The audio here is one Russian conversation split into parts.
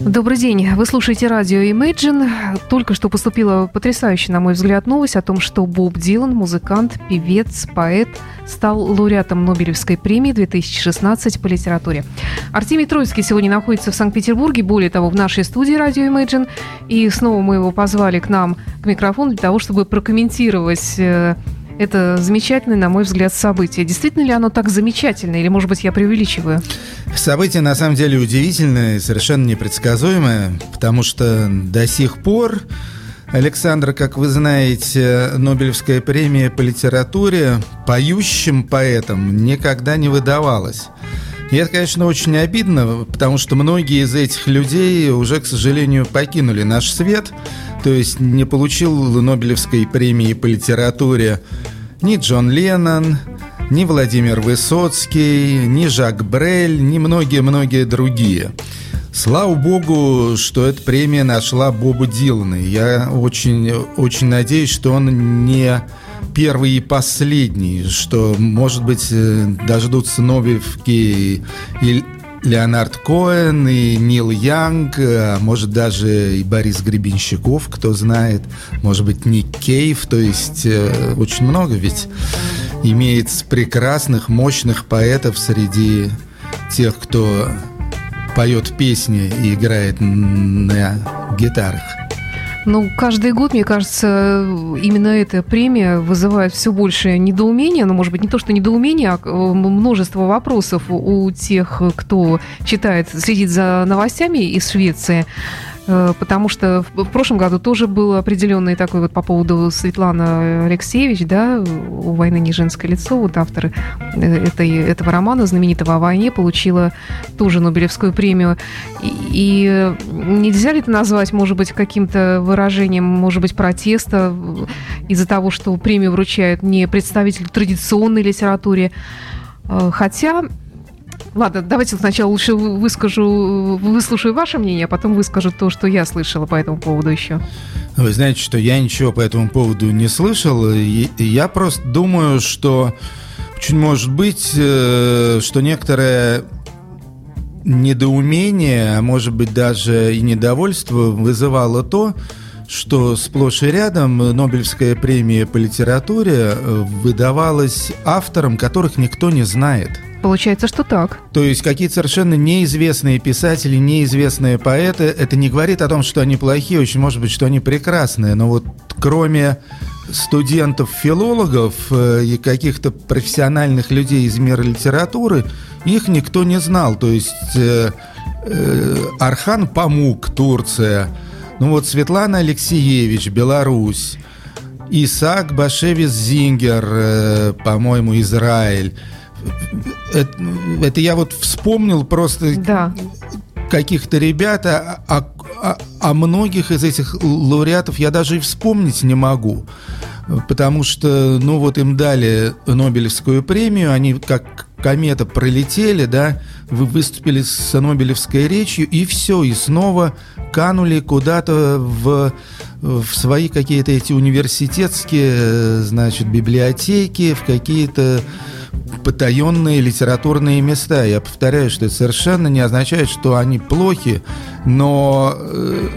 Добрый день. Вы слушаете радио Imagine. Только что поступила потрясающая, на мой взгляд, новость о том, что Боб Дилан, музыкант, певец, поэт, стал лауреатом Нобелевской премии 2016 по литературе. Артемий Троицкий сегодня находится в Санкт-Петербурге, более того, в нашей студии радио Imagine. И снова мы его позвали к нам, к микрофону, для того, чтобы прокомментировать э, это замечательное, на мой взгляд, событие. Действительно ли оно так замечательное, или, может быть, я преувеличиваю? Событие, на самом деле, удивительное и совершенно непредсказуемое, потому что до сих пор Александр, как вы знаете, Нобелевская премия по литературе поющим поэтам никогда не выдавалась. И это, конечно, очень обидно, потому что многие из этих людей уже, к сожалению, покинули наш свет, то есть не получил Нобелевской премии по литературе ни Джон Леннон, ни Владимир Высоцкий, ни Жак Брель, ни многие-многие другие. Слава богу, что эта премия нашла Бобу Дилана. Я очень, очень надеюсь, что он не первый и последний, что, может быть, э, дождутся Нобелевки и Леонард Коэн, и Нил Янг, а может даже и Борис Гребенщиков, кто знает, может быть, Ник Кейв, то есть э, очень много ведь имеется прекрасных, мощных поэтов среди тех, кто поет песни и играет на гитарах. Ну, каждый год, мне кажется, именно эта премия вызывает все больше недоумения, ну, может быть, не то, что недоумение, а э, множество вопросов у тех, кто читает, следит за новостями из Швеции. Э, потому что в прошлом году тоже был определенный такой вот по поводу Светланы Алексеевич, да, у «Войны не женское лицо», вот автор э, этой, этого романа знаменитого о войне получила тоже Нобелевскую премию. И, и нельзя ли это назвать, может быть, каким-то выражением, может быть, протеста из-за того, что премию вручают не представитель традиционной литературе, э, Хотя Ладно, давайте сначала лучше выскажу, выслушаю ваше мнение, а потом выскажу то, что я слышала по этому поводу еще. Вы знаете, что я ничего по этому поводу не слышал. Я просто думаю, что очень может быть, э, что некоторое недоумение, а может быть даже и недовольство вызывало то, что сплошь и рядом Нобелевская премия по литературе э, выдавалась авторам, которых никто не знает – Получается, что так. То есть какие-то совершенно неизвестные писатели, неизвестные поэты, это не говорит о том, что они плохие, очень может быть, что они прекрасные, но вот кроме студентов-филологов э, и каких-то профессиональных людей из мира литературы, их никто не знал. То есть э, э, Архан Памук, Турция, ну вот Светлана Алексеевич, Беларусь, Исаак Башевис Зингер, э, по-моему, Израиль это, это я вот вспомнил просто да. каких-то ребят, а, а, а, а многих из этих лауреатов я даже и вспомнить не могу. Потому что, ну вот им дали Нобелевскую премию, они как комета пролетели, да, вы выступили с Нобелевской речью, и все, и снова канули куда-то в, в свои какие-то эти университетские, значит, библиотеки, в какие-то потаенные литературные места. Я повторяю, что это совершенно не означает, что они плохи, но э,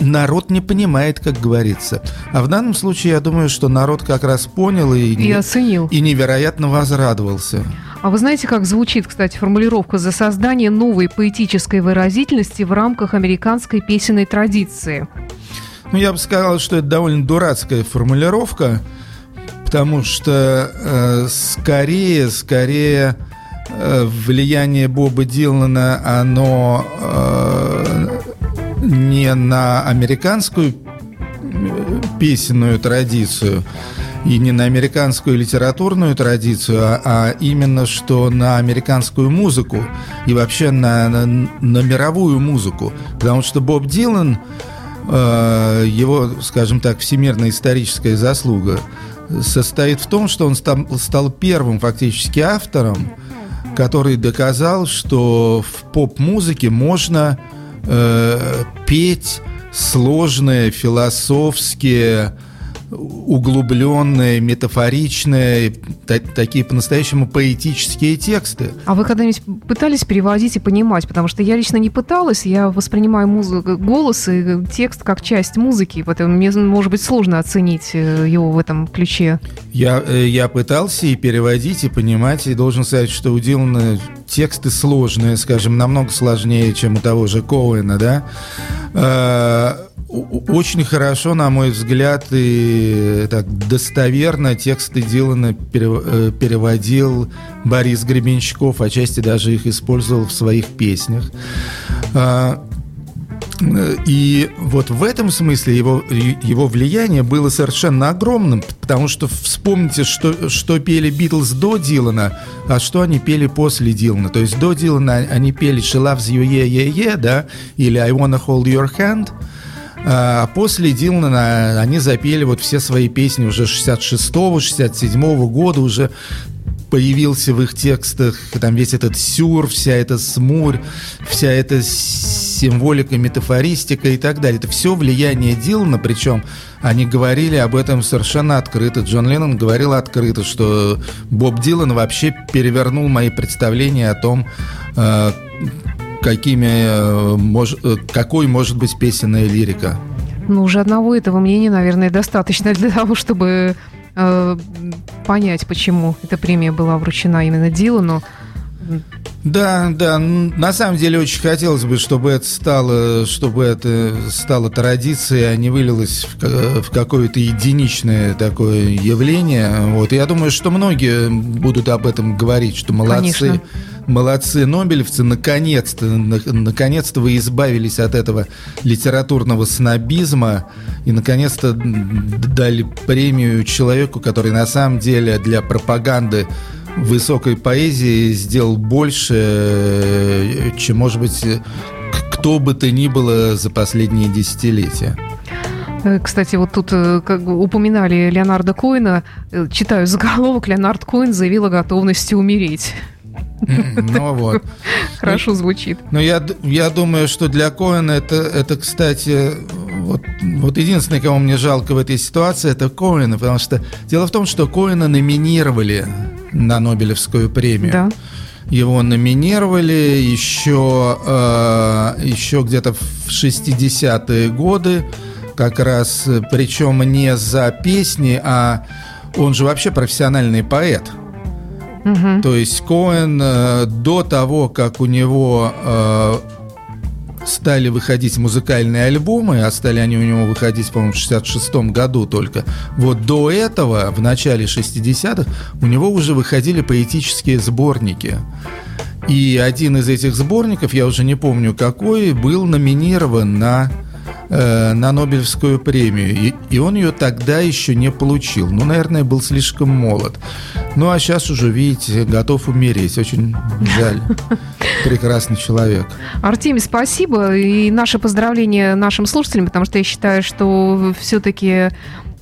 народ не понимает, как говорится. А в данном случае я думаю, что народ как раз понял и, и оценил. И невероятно возрадовался. А вы знаете, как звучит, кстати, формулировка за создание новой поэтической выразительности в рамках американской песенной традиции? Ну, я бы сказал, что это довольно дурацкая формулировка потому что э, скорее, скорее э, влияние Боба Дилана, оно э, не на американскую песенную традицию и не на американскую литературную традицию, а, а именно что на американскую музыку и вообще на, на, на мировую музыку. Потому что Боб Дилан, э, его, скажем так, всемирная историческая заслуга – состоит в том, что он стал, первым фактически автором, который доказал, что в поп-музыке можно э, петь сложные философские, углубленные, метафоричные, та- такие по-настоящему поэтические тексты. А вы когда-нибудь пытались переводить и понимать? Потому что я лично не пыталась, я воспринимаю музыку, голос и текст как часть музыки, поэтому мне, может быть, сложно оценить э, его в этом ключе. Я, э, я пытался и переводить, и понимать, и должен сказать, что у Дилана тексты сложные, скажем, намного сложнее, чем у того же Коуэна, да? Э, очень хорошо, на мой взгляд, и так достоверно тексты Дилана э, переводил Борис Гребенщиков, отчасти даже их использовал в своих песнях. А, и вот в этом смысле его, его влияние было совершенно огромным, потому что вспомните, что, что пели Битлз до Дилана, а что они пели после Дилана. То есть до Дилана они пели «She loves you, yeah, yeah, yeah», да, или «I wanna hold your hand», а после Дилана они запели вот все свои песни уже 66-го, 67-го года, уже появился в их текстах там весь этот сюр, вся эта смурь, вся эта символика, метафористика и так далее. Это все влияние Дилана, причем они говорили об этом совершенно открыто. Джон Леннон говорил открыто, что Боб Дилан вообще перевернул мои представления о том, э, какими, э, мож, э, какой может быть песенная лирика? Ну, уже одного этого мнения, наверное, достаточно для того, чтобы э, понять, почему эта премия была вручена именно Дилану. Да, да, на самом деле очень хотелось бы, чтобы это стало, чтобы это стало традицией, а не вылилось в, в какое-то единичное такое явление. Вот, я думаю, что многие будут об этом говорить, что молодцы. Конечно молодцы нобелевцы, наконец-то, наконец-то вы избавились от этого литературного снобизма и наконец-то дали премию человеку, который на самом деле для пропаганды высокой поэзии сделал больше, чем, может быть, кто бы то ни было за последние десятилетия. Э, кстати, вот тут э, как бы упоминали Леонарда Коина. Э, читаю заголовок. Леонард Коин заявил о готовности умереть. Ну вот. Хорошо звучит. Но я, я думаю, что для Коэна это, это кстати, вот, вот единственное, кого мне жалко в этой ситуации, это Коэна, потому что дело в том, что Коэна номинировали на Нобелевскую премию. Да. Его номинировали еще, э, еще где-то в 60-е годы, как раз, причем не за песни, а он же вообще профессиональный поэт. Угу. То есть Коэн э, до того, как у него э, стали выходить музыкальные альбомы, а стали они у него выходить, по-моему, в 66 году только. Вот до этого, в начале 60-х, у него уже выходили поэтические сборники. И один из этих сборников, я уже не помню какой, был номинирован на э, на Нобелевскую премию. И, и он ее тогда еще не получил. Ну, наверное, был слишком молод. Ну, а сейчас уже, видите, готов умереть. Очень жаль. Прекрасный человек. Артемий, спасибо. И наше поздравление нашим слушателям, потому что я считаю, что все-таки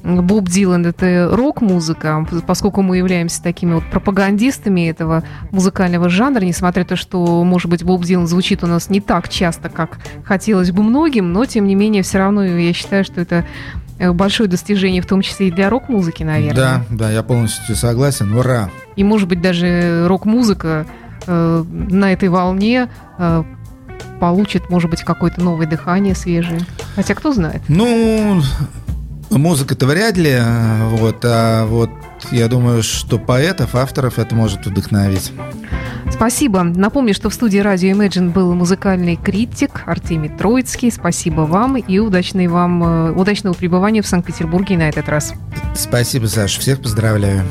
Боб Дилан это рок-музыка, поскольку мы являемся такими вот пропагандистами этого музыкального жанра, несмотря на то, что, может быть, Боб Дилан звучит у нас не так часто, как хотелось бы многим, но, тем не менее, все равно я считаю, что это э, большое достижение, в том числе и для рок-музыки, наверное. Да, да, я полностью согласен. Ура! И, может быть, даже рок-музыка э, на этой волне э, получит, может быть, какое-то новое дыхание свежее. Хотя кто знает. Ну, Музыка-то вряд ли, вот, а вот я думаю, что поэтов, авторов это может вдохновить. Спасибо. Напомню, что в студии радио Imagine был музыкальный критик Артемий Троицкий. Спасибо вам и удачной вам, э, удачного пребывания в Санкт-Петербурге на этот раз. Спасибо, Саша. Всех поздравляю.